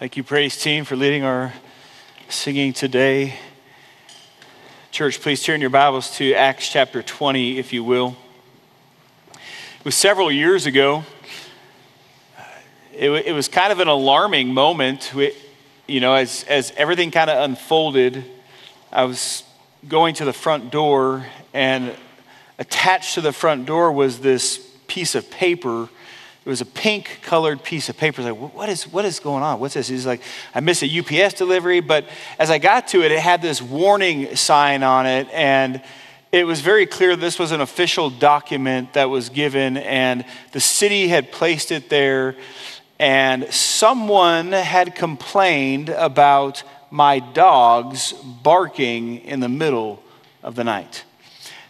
Thank you, praise team, for leading our singing today. Church, please turn your Bibles to Acts chapter 20, if you will. It was several years ago. It, it was kind of an alarming moment. You know, as, as everything kind of unfolded, I was going to the front door, and attached to the front door was this piece of paper it was a pink colored piece of paper. Like, what is, what is going on? What's this? He's like, I missed a UPS delivery. But as I got to it, it had this warning sign on it. And it was very clear this was an official document that was given. And the city had placed it there. And someone had complained about my dogs barking in the middle of the night.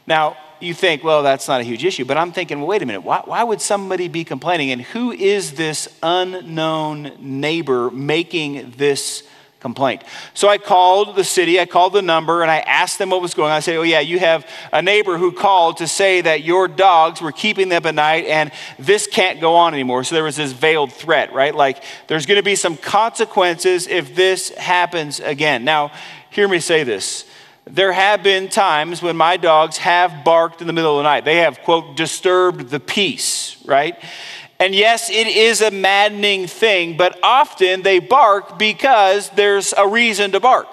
Now, you think, well, that's not a huge issue. But I'm thinking, well, wait a minute. Why, why would somebody be complaining? And who is this unknown neighbor making this complaint? So I called the city, I called the number, and I asked them what was going on. I said, oh, yeah, you have a neighbor who called to say that your dogs were keeping them at night and this can't go on anymore. So there was this veiled threat, right? Like there's going to be some consequences if this happens again. Now, hear me say this there have been times when my dogs have barked in the middle of the night. They have, quote, disturbed the peace, right? And yes, it is a maddening thing, but often they bark because there's a reason to bark.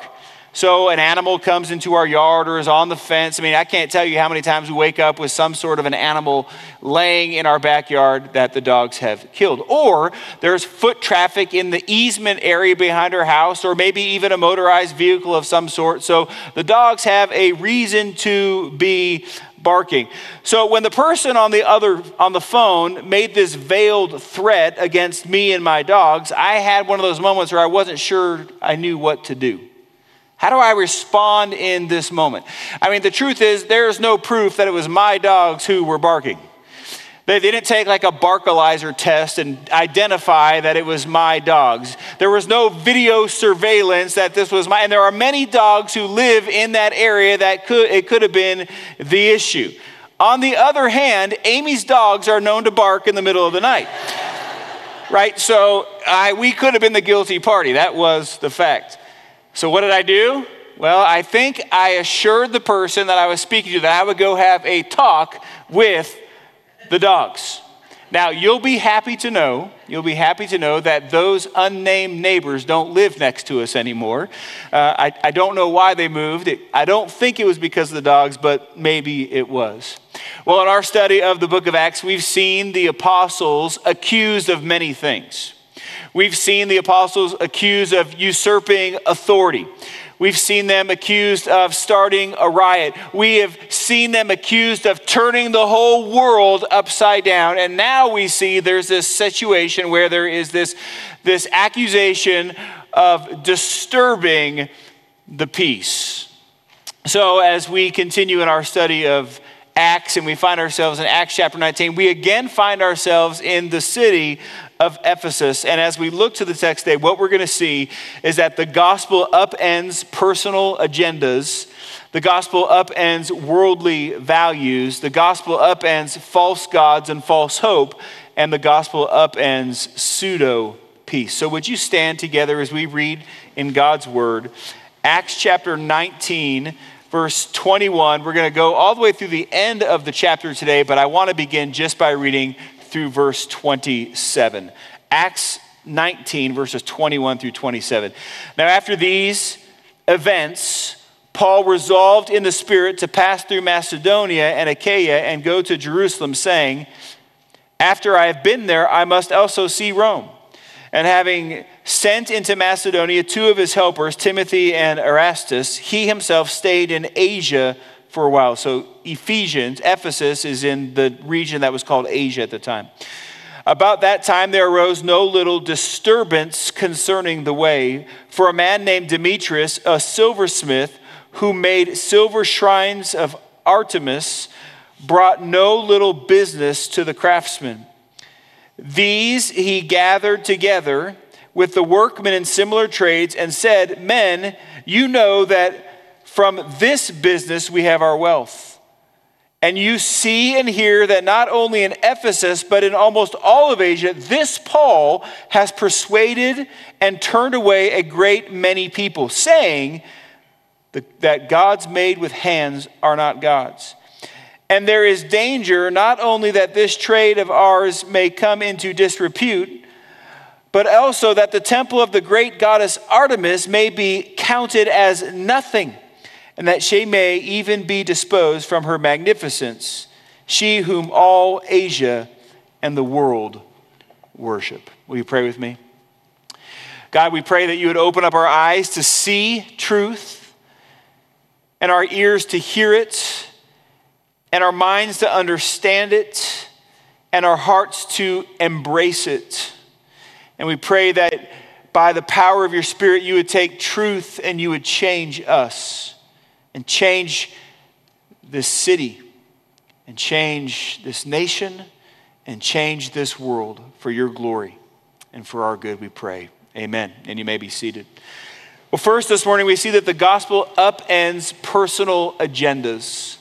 So an animal comes into our yard or is on the fence. I mean, I can't tell you how many times we wake up with some sort of an animal laying in our backyard that the dogs have killed. Or there's foot traffic in the easement area behind our house, or maybe even a motorized vehicle of some sort. So the dogs have a reason to be barking. So when the person on the other on the phone made this veiled threat against me and my dogs, I had one of those moments where I wasn't sure I knew what to do. How do I respond in this moment? I mean, the truth is, there's no proof that it was my dogs who were barking. They didn't take like a barkalyzer test and identify that it was my dogs. There was no video surveillance that this was my, and there are many dogs who live in that area that could, it could have been the issue. On the other hand, Amy's dogs are known to bark in the middle of the night. right? So I, we could have been the guilty party. That was the fact. So, what did I do? Well, I think I assured the person that I was speaking to that I would go have a talk with the dogs. Now, you'll be happy to know, you'll be happy to know that those unnamed neighbors don't live next to us anymore. Uh, I, I don't know why they moved. It, I don't think it was because of the dogs, but maybe it was. Well, in our study of the book of Acts, we've seen the apostles accused of many things. We've seen the apostles accused of usurping authority. We've seen them accused of starting a riot. We have seen them accused of turning the whole world upside down. And now we see there's this situation where there is this, this accusation of disturbing the peace. So, as we continue in our study of Acts and we find ourselves in Acts chapter 19, we again find ourselves in the city of Ephesus. And as we look to the text today, what we're going to see is that the gospel upends personal agendas. The gospel upends worldly values. The gospel upends false gods and false hope. And the gospel upends pseudo peace. So, would you stand together as we read in God's word? Acts chapter 19, verse 21. We're going to go all the way through the end of the chapter today, but I want to begin just by reading through verse 27. Acts 19, verses 21 through 27. Now, after these events, Paul resolved in the Spirit to pass through Macedonia and Achaia and go to Jerusalem, saying, After I have been there, I must also see Rome. And having sent into Macedonia two of his helpers, Timothy and Erastus, he himself stayed in Asia for a while. So, Ephesians, Ephesus is in the region that was called Asia at the time. About that time, there arose no little disturbance concerning the way, for a man named Demetrius, a silversmith, who made silver shrines of Artemis, brought no little business to the craftsmen. These he gathered together with the workmen in similar trades and said, Men, you know that from this business we have our wealth. And you see and hear that not only in Ephesus, but in almost all of Asia, this Paul has persuaded and turned away a great many people, saying that gods made with hands are not gods. And there is danger not only that this trade of ours may come into disrepute, but also that the temple of the great goddess Artemis may be counted as nothing and that she may even be disposed from her magnificence, she whom all Asia and the world worship. Will you pray with me? God, we pray that you would open up our eyes to see truth and our ears to hear it and our minds to understand it and our hearts to embrace it. And we pray that by the power of your Spirit, you would take truth and you would change us and change this city and change this nation and change this world for your glory and for our good, we pray. Amen. And you may be seated. Well, first, this morning, we see that the gospel upends personal agendas.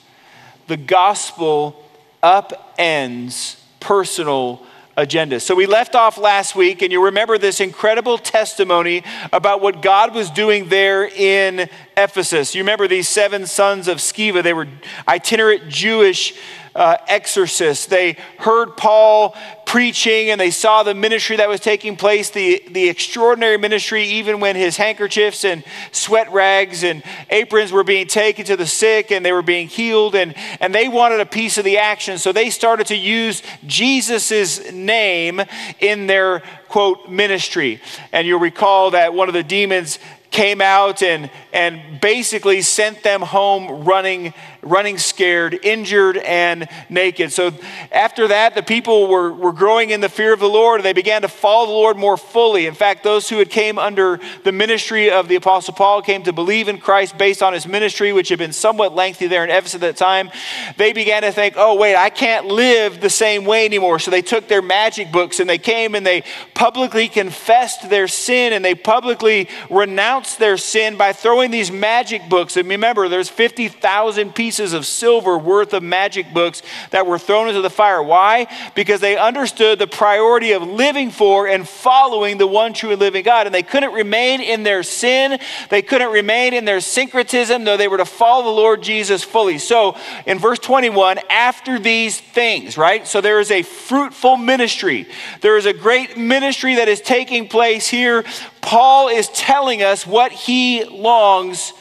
The gospel upends personal agenda. So we left off last week, and you remember this incredible testimony about what God was doing there in Ephesus. You remember these seven sons of Sceva, they were itinerant Jewish uh, exorcists. They heard Paul preaching and they saw the ministry that was taking place, the, the extraordinary ministry, even when his handkerchiefs and sweat rags and aprons were being taken to the sick and they were being healed. And, and they wanted a piece of the action. So they started to use Jesus' name in their quote ministry. And you'll recall that one of the demons came out and, and basically sent them home running running scared, injured, and naked. So after that, the people were, were growing in the fear of the Lord, and they began to follow the Lord more fully. In fact, those who had came under the ministry of the Apostle Paul came to believe in Christ based on his ministry, which had been somewhat lengthy there in Ephesus at that time. They began to think, oh, wait, I can't live the same way anymore. So they took their magic books and they came and they publicly confessed their sin and they publicly renounced their sin by throwing these magic books. And remember, there's 50,000 pieces pieces of silver worth of magic books that were thrown into the fire. Why? Because they understood the priority of living for and following the one true and living God. And they couldn't remain in their sin, they couldn't remain in their syncretism, though they were to follow the Lord Jesus fully. So in verse 21, after these things, right? So there is a fruitful ministry. There is a great ministry that is taking place here. Paul is telling us what he longs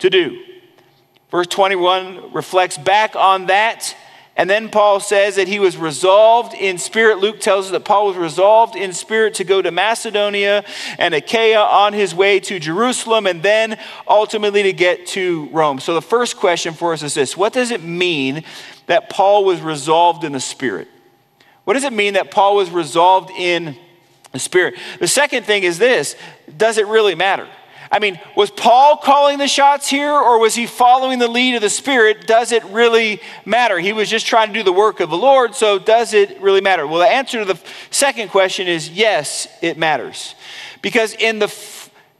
to do. Verse 21 reflects back on that. And then Paul says that he was resolved in spirit. Luke tells us that Paul was resolved in spirit to go to Macedonia and Achaia on his way to Jerusalem and then ultimately to get to Rome. So the first question for us is this What does it mean that Paul was resolved in the spirit? What does it mean that Paul was resolved in the spirit? The second thing is this Does it really matter? I mean, was Paul calling the shots here or was he following the lead of the Spirit? Does it really matter? He was just trying to do the work of the Lord, so does it really matter? Well, the answer to the second question is yes, it matters. Because in the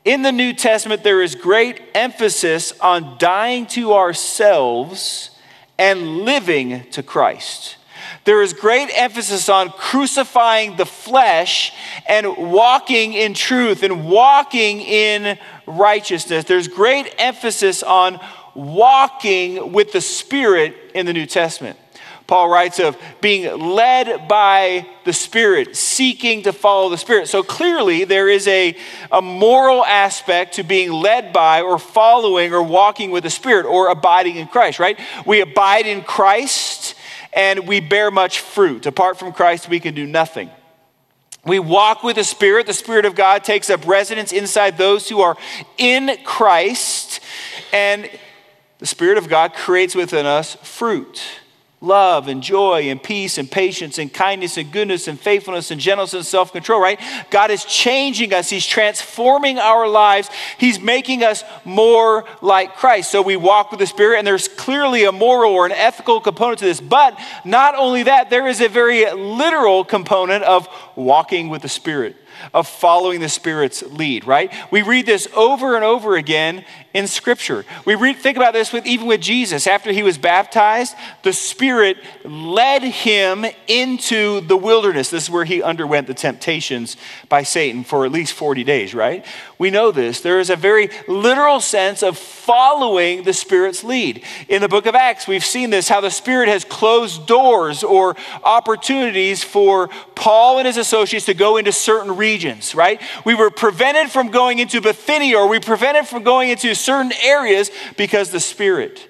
in the New Testament, there is great emphasis on dying to ourselves and living to Christ. There is great emphasis on crucifying the flesh and walking in truth and walking in righteousness. There's great emphasis on walking with the Spirit in the New Testament. Paul writes of being led by the Spirit, seeking to follow the Spirit. So clearly, there is a, a moral aspect to being led by or following or walking with the Spirit or abiding in Christ, right? We abide in Christ and we bear much fruit. Apart from Christ, we can do nothing. We walk with the Spirit. The Spirit of God takes up residence inside those who are in Christ, and the Spirit of God creates within us fruit love and joy and peace and patience and kindness and goodness and faithfulness and gentleness and self control, right? God is changing us. He's transforming our lives. He's making us more like Christ. So we walk with the Spirit, and there's clearly a moral or an ethical component to this. But not only that, there is a very literal component of walking with the Spirit of following the Spirit's lead, right? We read this over and over again in Scripture. We think about this with even with Jesus. After he was baptized, the Spirit led him into the wilderness. This is where he underwent the temptations by Satan for at least 40 days, right? We know this. There is a very literal sense of following the Spirit's lead. In the book of Acts, we've seen this how the Spirit has closed doors or opportunities for Paul and his associates to go into certain regions, right? We were prevented from going into Bithynia or we prevented from going into certain areas because the Spirit.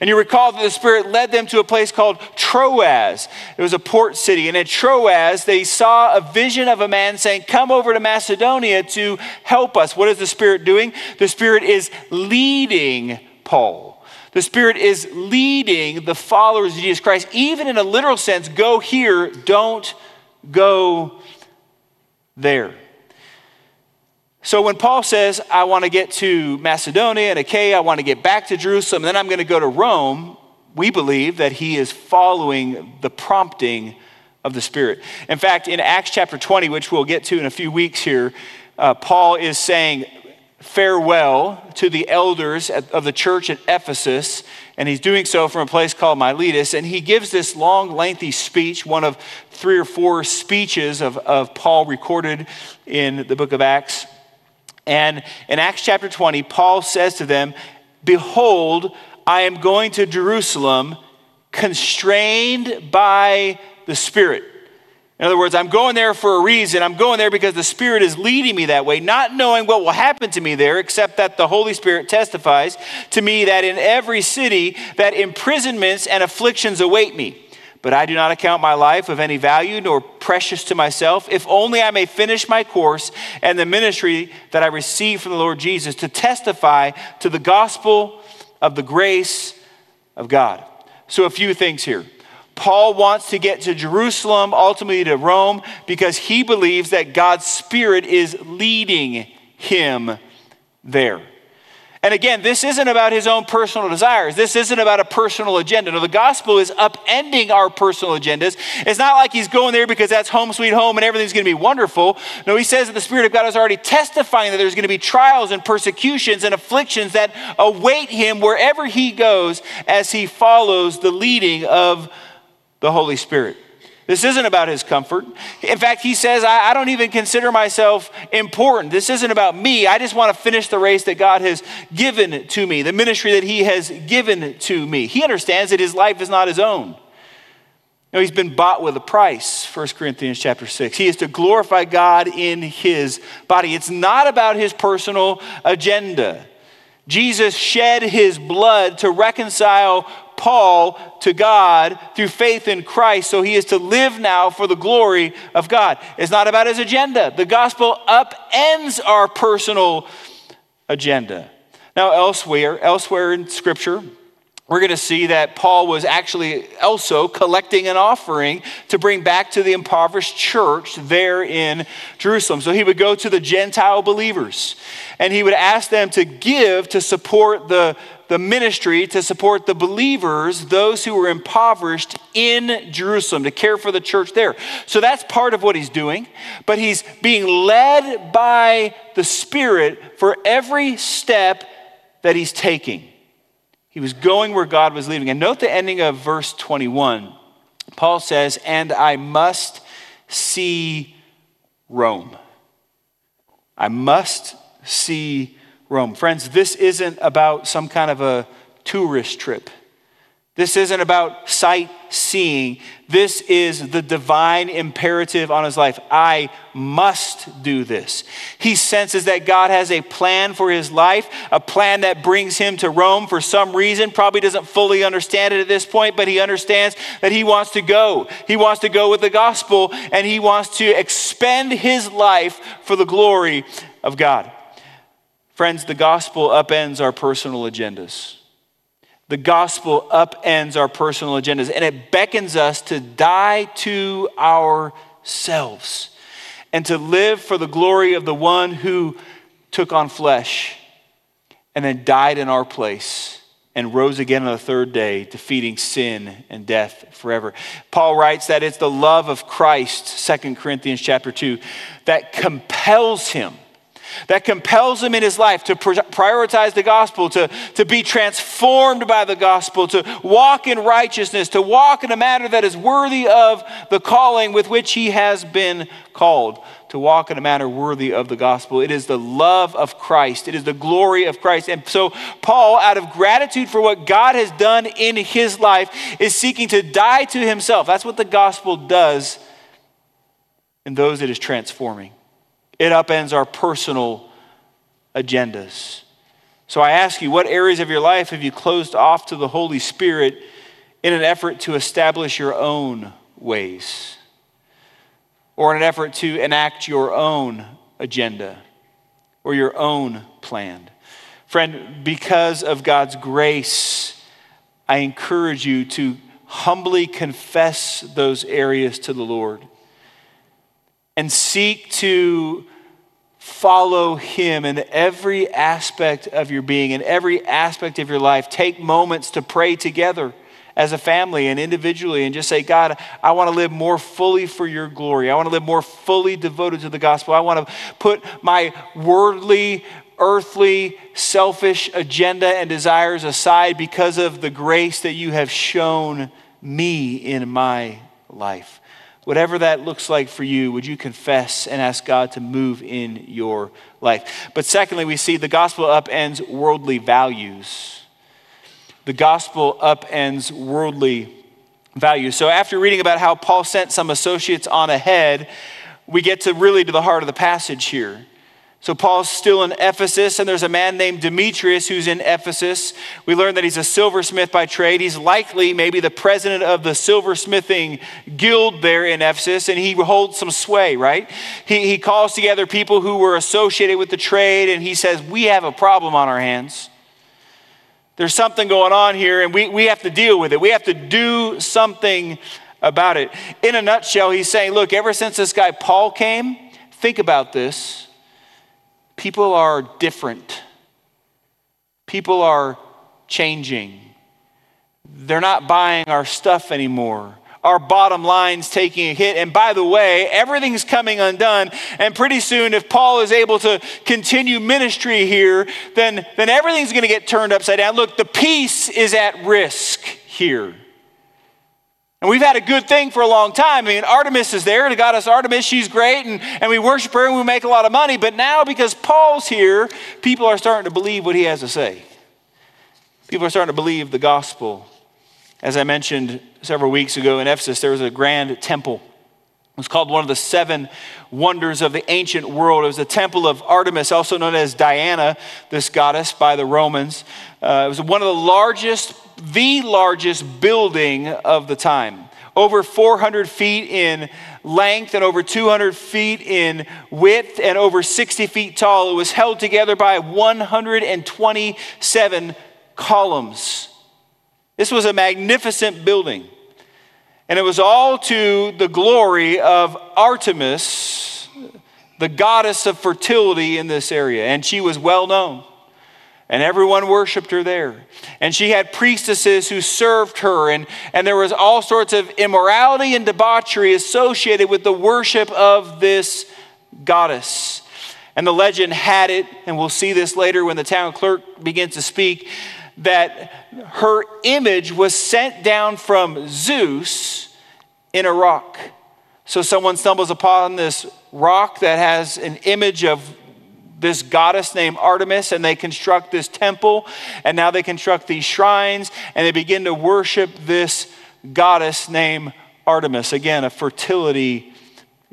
And you recall that the Spirit led them to a place called Troas. It was a port city. And at Troas, they saw a vision of a man saying, Come over to Macedonia to help us. What is the Spirit doing? The Spirit is leading Paul. The Spirit is leading the followers of Jesus Christ, even in a literal sense go here, don't go there. So when Paul says, I want to get to Macedonia and Achaia, I want to get back to Jerusalem, and then I'm going to go to Rome, we believe that he is following the prompting of the Spirit. In fact, in Acts chapter 20, which we'll get to in a few weeks here, uh, Paul is saying farewell to the elders of the church at Ephesus, and he's doing so from a place called Miletus. And he gives this long, lengthy speech, one of three or four speeches of, of Paul recorded in the book of Acts. And in Acts chapter 20, Paul says to them, Behold, I am going to Jerusalem constrained by the Spirit. In other words, I'm going there for a reason. I'm going there because the Spirit is leading me that way, not knowing what will happen to me there, except that the Holy Spirit testifies to me that in every city that imprisonments and afflictions await me. But I do not account my life of any value nor precious to myself, if only I may finish my course and the ministry that I received from the Lord Jesus to testify to the gospel of the grace of God. So, a few things here. Paul wants to get to Jerusalem, ultimately to Rome, because he believes that God's Spirit is leading him there. And again, this isn't about his own personal desires. This isn't about a personal agenda. No, the gospel is upending our personal agendas. It's not like he's going there because that's home sweet home and everything's going to be wonderful. No, he says that the Spirit of God is already testifying that there's going to be trials and persecutions and afflictions that await him wherever he goes as he follows the leading of the Holy Spirit. This isn't about his comfort. In fact, he says, I, I, don't even consider myself important. This isn't about me. I just want to finish the race that God has given to me, the ministry that he has given to me. He understands that his life is not his own. You he's been bought with a price, 1 Corinthians chapter 6. He is to glorify God in his body. It's not about his personal agenda. Jesus shed his blood to reconcile Paul to God through faith in Christ, so he is to live now for the glory of God. It's not about his agenda. The gospel upends our personal agenda. Now, elsewhere, elsewhere in Scripture, we're going to see that Paul was actually also collecting an offering to bring back to the impoverished church there in Jerusalem. So he would go to the Gentile believers and he would ask them to give to support the, the ministry, to support the believers, those who were impoverished in Jerusalem, to care for the church there. So that's part of what he's doing, but he's being led by the Spirit for every step that he's taking. He was going where God was leading. And note the ending of verse 21. Paul says, And I must see Rome. I must see Rome. Friends, this isn't about some kind of a tourist trip. This isn't about sightseeing. This is the divine imperative on his life. I must do this. He senses that God has a plan for his life, a plan that brings him to Rome for some reason. Probably doesn't fully understand it at this point, but he understands that he wants to go. He wants to go with the gospel and he wants to expend his life for the glory of God. Friends, the gospel upends our personal agendas. The gospel upends our personal agendas and it beckons us to die to ourselves and to live for the glory of the one who took on flesh and then died in our place and rose again on the third day, defeating sin and death forever. Paul writes that it's the love of Christ, 2 Corinthians chapter 2, that compels him that compels him in his life to prioritize the gospel, to, to be transformed by the gospel, to walk in righteousness, to walk in a manner that is worthy of the calling with which he has been called, to walk in a manner worthy of the gospel. It is the love of Christ, it is the glory of Christ. And so, Paul, out of gratitude for what God has done in his life, is seeking to die to himself. That's what the gospel does in those it is transforming. It upends our personal agendas. So I ask you, what areas of your life have you closed off to the Holy Spirit in an effort to establish your own ways? Or in an effort to enact your own agenda or your own plan? Friend, because of God's grace, I encourage you to humbly confess those areas to the Lord and seek to follow Him in every aspect of your being, in every aspect of your life. Take moments to pray together as a family and individually and just say, God, I want to live more fully for your glory. I want to live more fully devoted to the gospel. I want to put my worldly, earthly, selfish agenda and desires aside because of the grace that you have shown me in my life. Whatever that looks like for you, would you confess and ask God to move in your life? But secondly, we see the gospel upends worldly values. The gospel upends worldly values. So after reading about how Paul sent some associates on ahead, we get to really to the heart of the passage here. So Paul's still in Ephesus, and there's a man named Demetrius who's in Ephesus. We learn that he's a silversmith by trade. He's likely maybe the president of the silversmithing guild there in Ephesus, and he holds some sway, right? He, he calls together people who were associated with the trade, and he says, We have a problem on our hands. There's something going on here, and we, we have to deal with it. We have to do something about it. In a nutshell, he's saying, Look, ever since this guy Paul came, think about this People are different. People are changing. They're not buying our stuff anymore. Our bottom line's taking a hit. And by the way, everything's coming undone. And pretty soon, if Paul is able to continue ministry here, then, then everything's going to get turned upside down. Look, the peace is at risk here. And we've had a good thing for a long time. I mean, Artemis is there, the goddess Artemis, she's great, and, and we worship her and we make a lot of money. But now, because Paul's here, people are starting to believe what he has to say. People are starting to believe the gospel. As I mentioned several weeks ago in Ephesus, there was a grand temple. It was called one of the seven wonders of the ancient world. It was the temple of Artemis, also known as Diana, this goddess by the Romans. Uh, it was one of the largest the largest building of the time. Over 400 feet in length and over 200 feet in width and over 60 feet tall. It was held together by 127 columns. This was a magnificent building. And it was all to the glory of Artemis, the goddess of fertility in this area. And she was well known and everyone worshiped her there. And she had priestesses who served her, and, and there was all sorts of immorality and debauchery associated with the worship of this goddess. And the legend had it, and we'll see this later when the town clerk begins to speak, that her image was sent down from Zeus in a rock. So someone stumbles upon this rock that has an image of this goddess named Artemis and they construct this temple and now they construct these shrines and they begin to worship this goddess named Artemis. Again, a fertility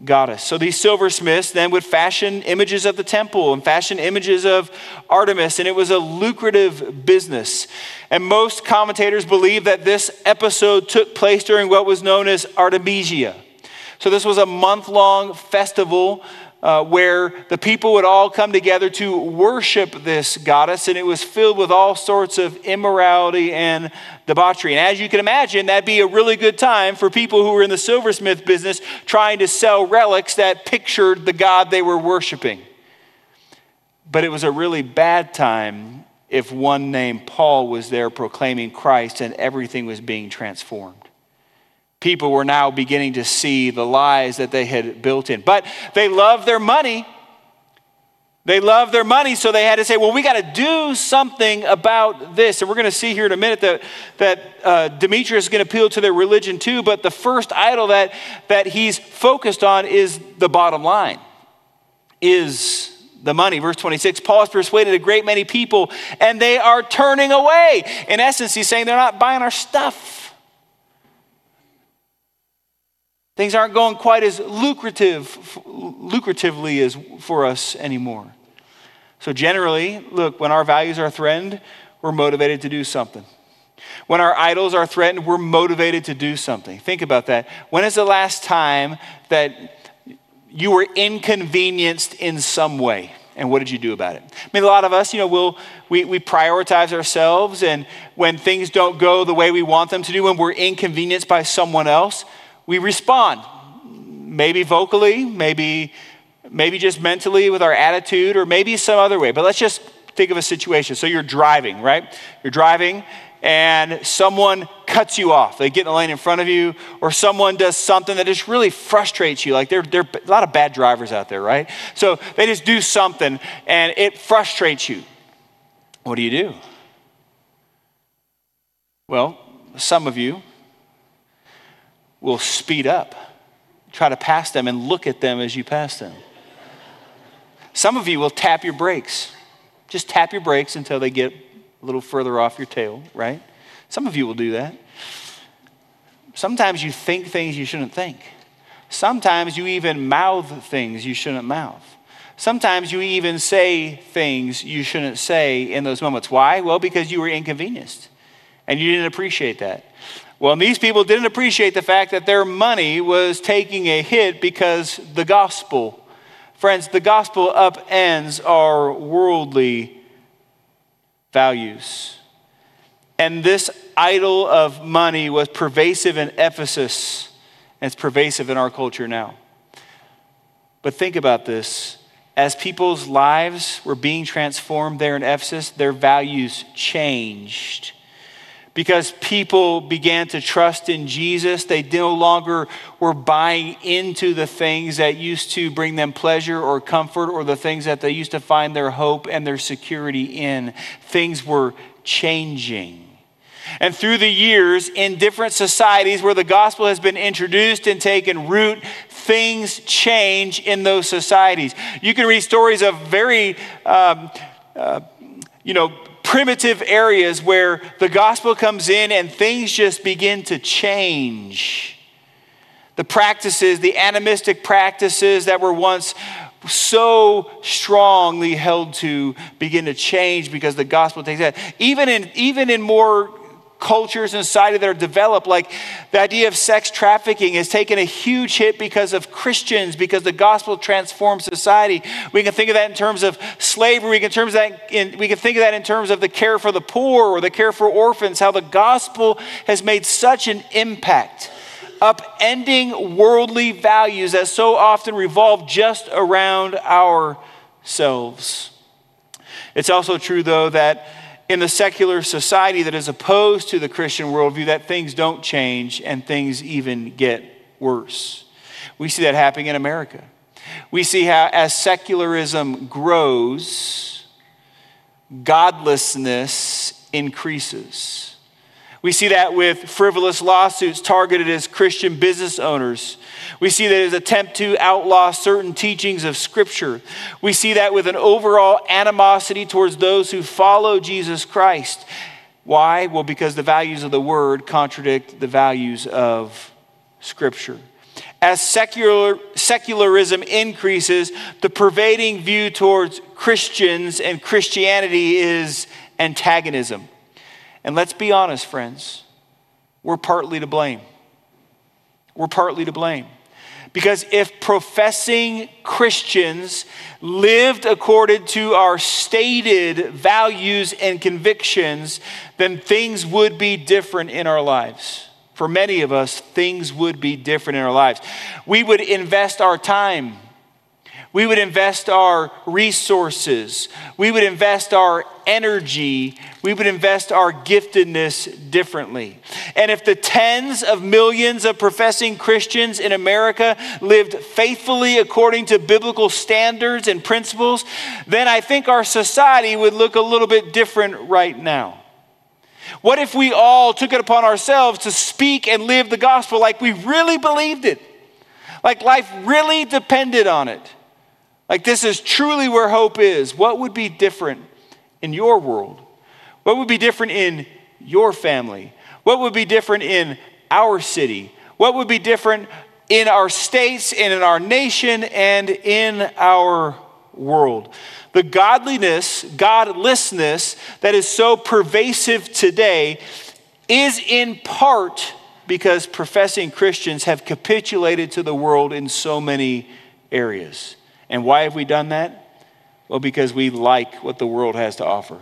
goddess. So these silversmiths then would fashion images of the temple and fashion images of Artemis, and it was a lucrative business. And most commentators believe that this episode took place during what was known as Artemisia. So this was a month long festival uh, where the people would all come together to worship this goddess, and it was filled with all sorts of immorality and debauchery. And as you can imagine, that'd be a really good time for people who were in the silversmith business trying to sell relics that pictured the God they were worshiping. But it was a really bad time if one named Paul was there proclaiming Christ and everything was being transformed people were now beginning to see the lies that they had built in. But they loved their money. They love their money, so they had to say, well, we got to do something about this. And we're going to see here in a minute that, that uh, Demetrius is going to appeal to their religion too, but the first idol that, that he's focused on is the bottom line, is the money. Verse 26 Paul has persuaded a great many people, and they are turning away. In essence, he's saying they're not buying our stuff. Things aren't going quite as lucrative, lucratively as for us anymore. So generally, look, when our values are threatened, we're motivated to do something. When our idols are threatened, we're motivated to do something. Think about that. When is the last time that you were inconvenienced in some way? And what did you do about it? I mean, a lot of us, you know, we'll, we, we prioritize ourselves, and when things don't go the way we want them to do, when we're inconvenienced by someone else, we respond. Maybe vocally, maybe, maybe just mentally with our attitude, or maybe some other way. But let's just think of a situation. So you're driving, right? You're driving and someone cuts you off. They get in the lane in front of you, or someone does something that just really frustrates you. Like there, there are a lot of bad drivers out there, right? So they just do something and it frustrates you. What do you do? Well, some of you will speed up, try to pass them and look at them as you pass them. Some of you will tap your brakes. Just tap your brakes until they get a little further off your tail, right? Some of you will do that. Sometimes you think things you shouldn't think. Sometimes you even mouth things you shouldn't mouth. Sometimes you even say things you shouldn't say in those moments. Why? Well, because you were inconvenienced and you didn't appreciate that. Well, these people didn't appreciate the fact that their money was taking a hit because the gospel, friends, the gospel upends our worldly values. And this idol of money was pervasive in Ephesus, and it's pervasive in our culture now. But think about this. As people's lives were being transformed there in Ephesus, their values changed because people began to trust in Jesus. They no longer were buying into the things that used to bring them pleasure or comfort or the things that they used to find their hope and their security in. Things were changing. And through the years, in different societies where the gospel has been introduced and taken root, things change in those societies. You can read stories of very, um, uh, you know, primitive areas where the gospel comes in and things just begin to change. The practices, the animistic practices that were once so strongly held to begin to change because the gospel takes that. Even in, even in more cultures and society that are developed, like the idea of sex trafficking has taken a huge hit because of Christians, because the gospel transforms society. We can think of that in terms of slavery. We can, terms that in, we can think of that in terms of the care for the poor or the care for orphans, how the gospel has made such an impact upending worldly values that so often revolve just around ourselves. It's also true, though, that in the secular society that is opposed to the Christian worldview that things don't change and things even get worse. We see that happening in America. We see how, as secularism grows, godlessness increases. We see that with frivolous lawsuits targeted as Christian business owners. We see that his attempt to outlaw certain teachings of Scripture. We see that with an overall animosity towards those who follow Jesus Christ. Why? Well, because the values of the Word contradict the values of Scripture. As secular, secularism increases, the pervading view towards Christians and Christianity is antagonism. And let's be honest, friends, we're partly to blame. We're partly to blame. Because if professing Christians lived according to our stated values and convictions, then things would be different in our lives. For many of us, things would be different in our lives. We would invest our time We would invest our resources. We would invest our energy. We would invest our giftedness differently. And if the tens of millions of professing Christians in America lived faithfully according to biblical standards and principles, then I think our society would look a little bit different right now. What if we all took it upon ourselves to speak and live the gospel like we really believed it? Like life really depended on it? Like this is truly where hope is. What would be different in your world? What would be different in your family? What would be different in our city? What would be different in our states and in our nation and in our world? The godliness, godlessness that is so pervasive today is in part because professing Christians have capitulated to the world in so many areas. And why have we done that? Well, because we like what the world has to offer.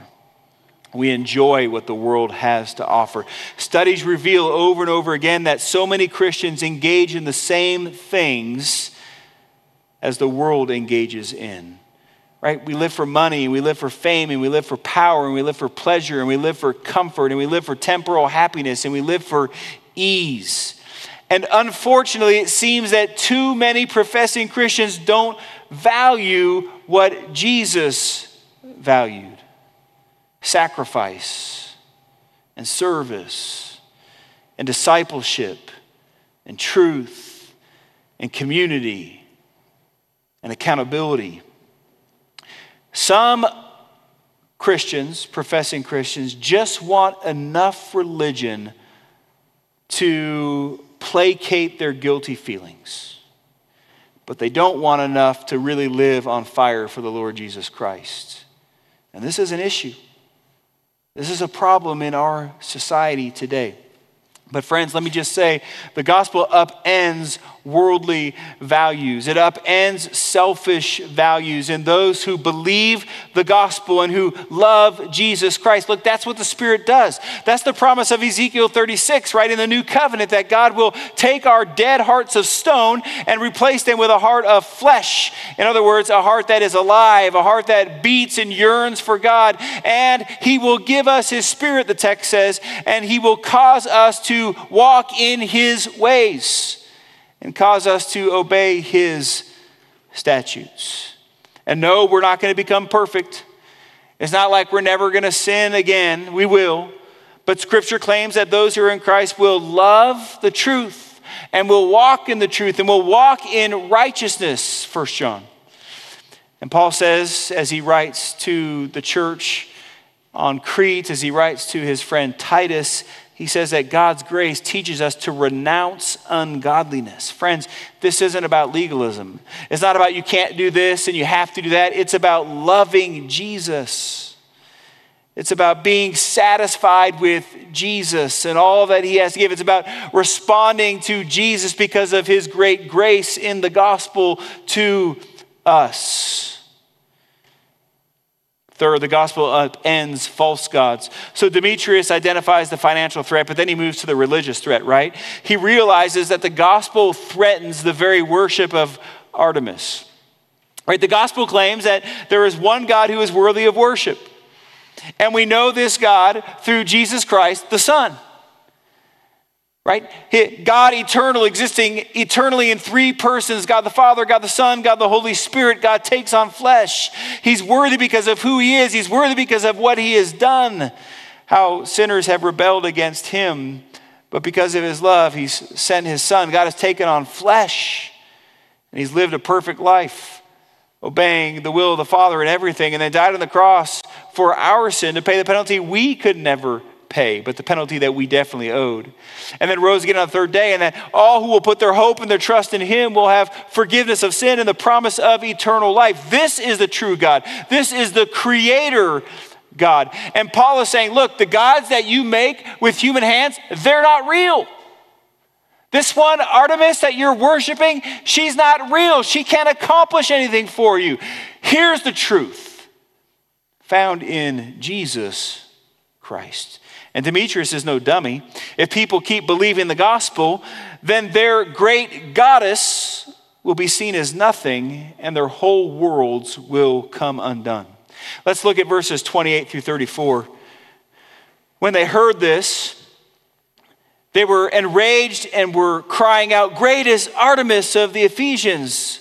We enjoy what the world has to offer. Studies reveal over and over again that so many Christians engage in the same things as the world engages in. Right? We live for money, and we live for fame, and we live for power, and we live for pleasure, and we live for comfort, and we live for temporal happiness, and we live for ease. And unfortunately, it seems that too many professing Christians don't value what Jesus valued sacrifice and service and discipleship and truth and community and accountability. Some Christians, professing Christians, just want enough religion to placate their guilty feelings but they don't want enough to really live on fire for the Lord Jesus Christ. And this is an issue. This is a problem in our society today. But, friends, let me just say the gospel upends worldly values. It upends selfish values And those who believe the gospel and who love Jesus Christ. Look, that's what the Spirit does. That's the promise of Ezekiel 36, right? In the new covenant, that God will take our dead hearts of stone and replace them with a heart of flesh. In other words, a heart that is alive, a heart that beats and yearns for God. And He will give us His Spirit, the text says, and He will cause us to walk in His ways and cause us to obey his statutes. And no, we're not going to become perfect. It's not like we're never going to sin again. We will. But scripture claims that those who are in Christ will love the truth and will walk in the truth and will walk in righteousness, First John. And Paul says, as he writes to the church on Crete, as he writes to his friend Titus, he says that God's grace teaches us to renounce ungodliness. Friends, this isn't about legalism. It's not about you can't do this and you have to do that. It's about loving Jesus. It's about being satisfied with Jesus and all that he has to give. It's about responding to Jesus because of his great grace in the gospel to us. Third, the gospel upends false gods. So Demetrius identifies the financial threat, but then he moves to the religious threat, right? He realizes that the gospel threatens the very worship of Artemis. Right? The gospel claims that there is one God who is worthy of worship. And we know this God through Jesus Christ, the Son right? God eternal, existing eternally in three persons God the Father, God the Son, God the Holy Spirit. God takes on flesh. He's worthy because of who He is, He's worthy because of what He has done. How sinners have rebelled against Him, but because of His love, He's sent His Son. God has taken on flesh, and He's lived a perfect life. Obeying the will of the Father in everything, and then died on the cross for our sin to pay the penalty we could never pay, but the penalty that we definitely owed. And then rose again on the third day, and that all who will put their hope and their trust in him will have forgiveness of sin and the promise of eternal life. This is the true God. This is the creator God. And Paul is saying, look, the gods that you make with human hands, they're not real. This one, Artemis, that you're worshiping, she's not real. She can't accomplish anything for you. Here's the truth found in Jesus Christ. And Demetrius is no dummy. If people keep believing the gospel, then their great goddess will be seen as nothing, and their whole worlds will come undone. Let's look at verses 28 through 34. When they heard this, they were enraged and were crying out, Great is Artemis of the Ephesians!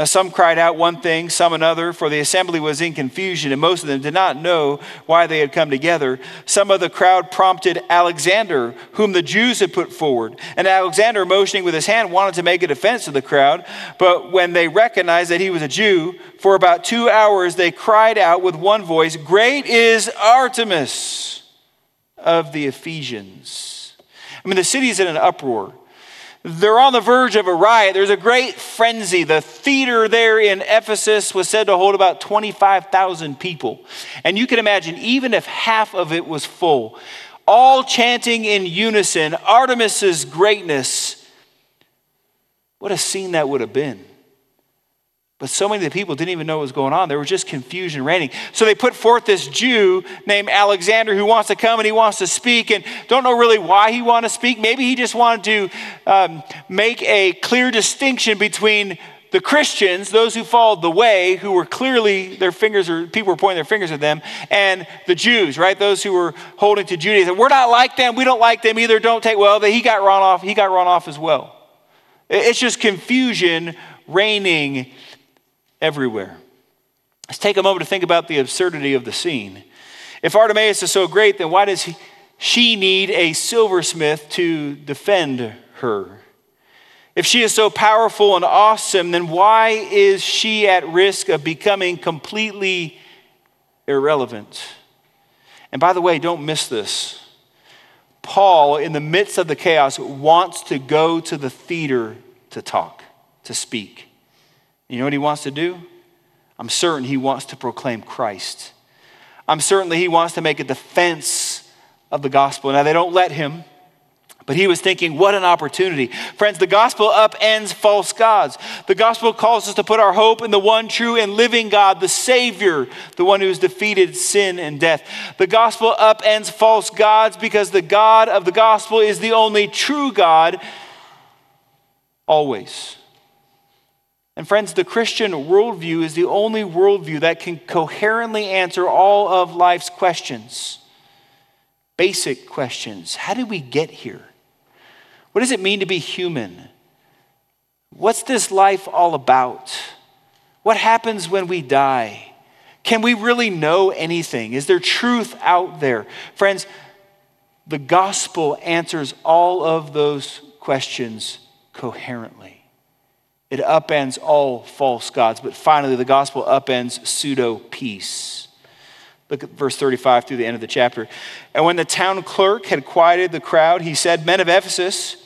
Now, some cried out one thing, some another, for the assembly was in confusion, and most of them did not know why they had come together. Some of the crowd prompted Alexander, whom the Jews had put forward. And Alexander, motioning with his hand, wanted to make a defense to the crowd. But when they recognized that he was a Jew, for about two hours they cried out with one voice, Great is Artemis of the Ephesians. I mean, the city is in an uproar. They're on the verge of a riot. There's a great frenzy. The theater there in Ephesus was said to hold about 25,000 people. And you can imagine, even if half of it was full, all chanting in unison, Artemis's greatness, what a scene that would have been. But so many of the people didn't even know what was going on. There was just confusion reigning. So they put forth this Jew named Alexander who wants to come and he wants to speak and don't know really why he wanted to speak. Maybe he just wanted to um, make a clear distinction between the Christians, those who followed the way, who were clearly their fingers or people were pointing their fingers at them, and the Jews, right? Those who were holding to Judaism. We're not like them. We don't like them either. Don't take well. He got run off. He got run off as well. It's just confusion reigning everywhere. Let's take a moment to think about the absurdity of the scene. If Artemis is so great, then why does he, she need a silversmith to defend her? If she is so powerful and awesome, then why is she at risk of becoming completely irrelevant? And by the way, don't miss this. Paul, in the midst of the chaos, wants to go to the theater to talk, to speak. You know what he wants to do? I'm certain he wants to proclaim Christ. I'm certain he wants to make a defense of the gospel. Now, they don't let him, but he was thinking, what an opportunity. Friends, the gospel upends false gods. The gospel calls us to put our hope in the one true and living God, the Savior, the one who's defeated sin and death. The gospel upends false gods because the God of the gospel is the only true God always. And friends, the Christian worldview is the only worldview that can coherently answer all of life's questions. Basic questions. How did we get here? What does it mean to be human? What's this life all about? What happens when we die? Can we really know anything? Is there truth out there? Friends, the gospel answers all of those questions coherently. It upends all false gods. But finally, the gospel upends pseudo peace. Look at verse 35 through the end of the chapter. And when the town clerk had quieted the crowd, he said, Men of Ephesus,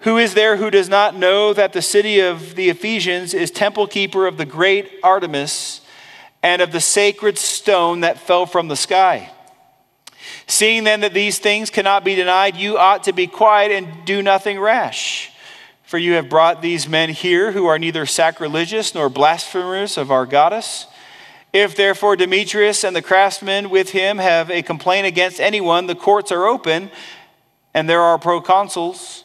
who is there who does not know that the city of the Ephesians is temple keeper of the great Artemis and of the sacred stone that fell from the sky? Seeing then that these things cannot be denied, you ought to be quiet and do nothing rash. For you have brought these men here who are neither sacrilegious nor blasphemers of our goddess. If therefore Demetrius and the craftsmen with him have a complaint against anyone, the courts are open, and there are proconsuls.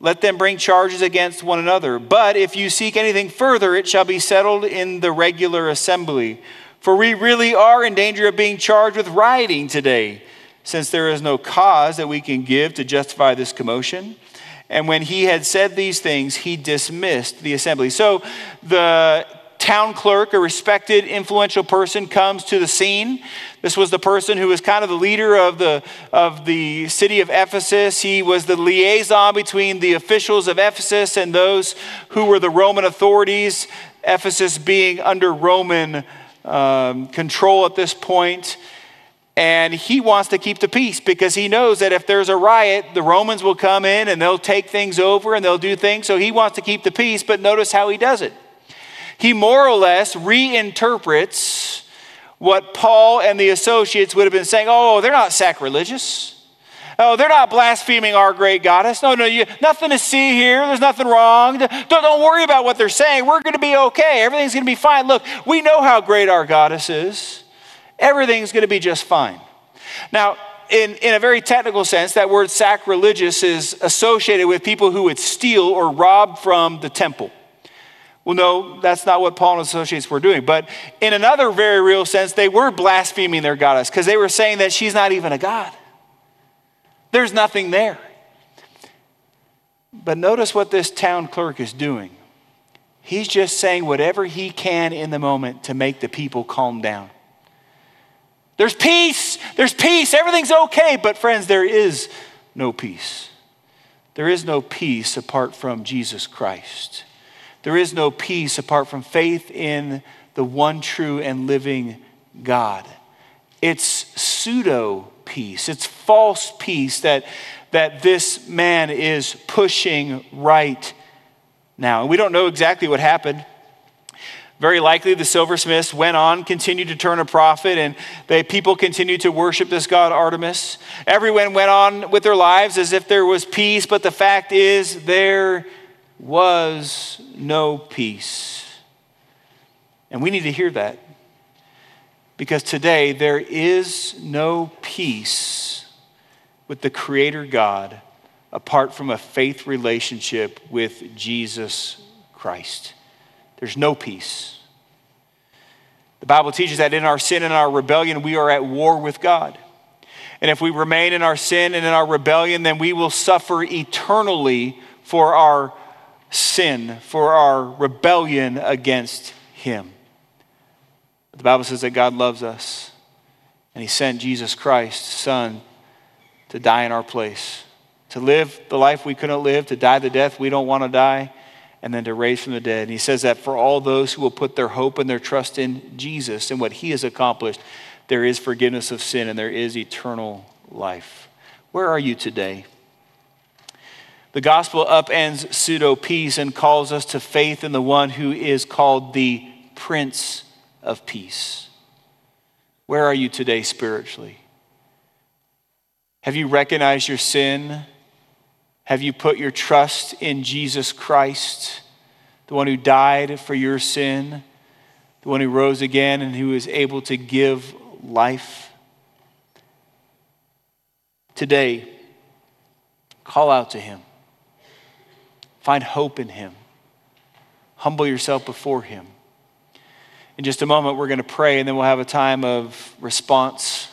Let them bring charges against one another. But if you seek anything further, it shall be settled in the regular assembly. For we really are in danger of being charged with rioting today, since there is no cause that we can give to justify this commotion. And when he had said these things, he dismissed the assembly. So the town clerk, a respected, influential person, comes to the scene. This was the person who was kind of the leader of the, of the city of Ephesus. He was the liaison between the officials of Ephesus and those who were the Roman authorities, Ephesus being under Roman um, control at this point. And he wants to keep the peace because he knows that if there's a riot, the Romans will come in and they'll take things over and they'll do things. So he wants to keep the peace, but notice how he does it. He more or less reinterprets what Paul and the associates would have been saying oh, they're not sacrilegious. Oh, they're not blaspheming our great goddess. No, no, you, nothing to see here. There's nothing wrong. Don't, don't worry about what they're saying. We're going to be okay. Everything's going to be fine. Look, we know how great our goddess is. Everything's going to be just fine. Now, in, in a very technical sense, that word sacrilegious is associated with people who would steal or rob from the temple. Well, no, that's not what Paul and associates were doing. But in another very real sense, they were blaspheming their goddess because they were saying that she's not even a god. There's nothing there. But notice what this town clerk is doing. He's just saying whatever he can in the moment to make the people calm down. There's peace. There's peace. Everything's okay. But, friends, there is no peace. There is no peace apart from Jesus Christ. There is no peace apart from faith in the one true and living God. It's pseudo peace. It's false peace that, that this man is pushing right now. And we don't know exactly what happened. Very likely, the silversmiths went on, continued to turn a profit, and the people continued to worship this god Artemis. Everyone went on with their lives as if there was peace, but the fact is, there was no peace. And we need to hear that. Because today there is no peace with the Creator God apart from a faith relationship with Jesus Christ. There's no peace. The Bible teaches that in our sin and our rebellion, we are at war with God. And if we remain in our sin and in our rebellion, then we will suffer eternally for our sin, for our rebellion against Him. The Bible says that God loves us, and He sent Jesus Christ, Son, to die in our place, to live the life we couldn't live, to die the death we don't want to die, and then to raise from the dead. And He says that for all those who will put their hope and their trust in Jesus and what He has accomplished, there is forgiveness of sin and there is eternal life. Where are you today? The gospel upends pseudo peace and calls us to faith in the one who is called the Prince of peace. Where are you today spiritually? Have you recognized your sin? Have you put your trust in Jesus Christ, the one who died for your sin, the one who rose again and who is able to give life? Today, call out to him. Find hope in him. Humble yourself before him. In just a moment, we're going to pray and then we'll have a time of response.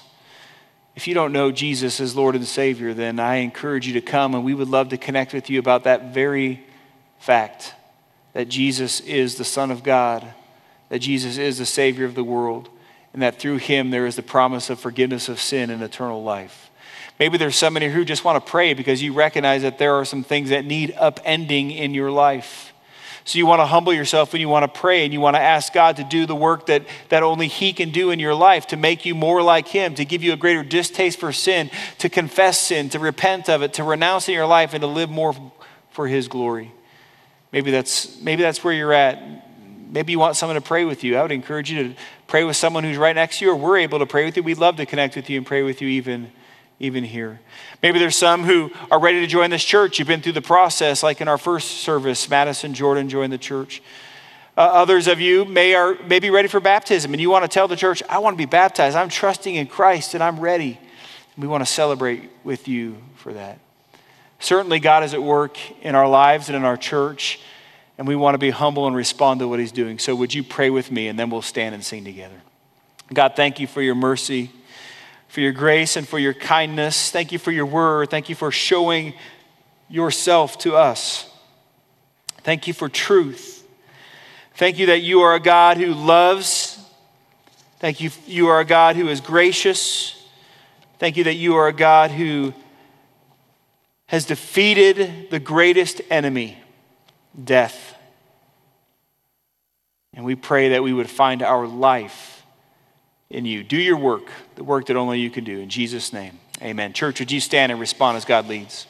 If you don't know Jesus as Lord and Savior, then I encourage you to come and we would love to connect with you about that very fact that Jesus is the Son of God, that Jesus is the Savior of the world, and that through Him there is the promise of forgiveness of sin and eternal life. Maybe there's somebody who just want to pray because you recognize that there are some things that need upending in your life. So you want to humble yourself and you want to pray and you want to ask God to do the work that, that only He can do in your life to make you more like Him, to give you a greater distaste for sin, to confess sin, to repent of it, to renounce in your life, and to live more for His glory. Maybe that's, maybe that's where you're at. Maybe you want someone to pray with you. I would encourage you to pray with someone who's right next to you, or we're able to pray with you. We'd love to connect with you and pray with you even even here. Maybe there's some who are ready to join this church. You've been through the process, like in our first service, Madison Jordan joined the church. Uh, others of you may, are, may be ready for baptism, and you want to tell the church, I want to be baptized. I'm trusting in Christ, and I'm ready. We want to celebrate with you for that. Certainly, God is at work in our lives and in our church, and we want to be humble and respond to what He's doing. So, would you pray with me, and then we'll stand and sing together? God, thank you for your mercy for your grace and for your kindness. Thank you for your word. Thank you for showing yourself to us. Thank you for truth. Thank you that you are a God who loves. Thank you, you are a God who is gracious. Thank you that you are a God who has defeated the greatest enemy, death. And we pray that we would find our life in you. Do your work, the work that only you can do. In Jesus' name, amen. Church, would you stand and respond as God leads?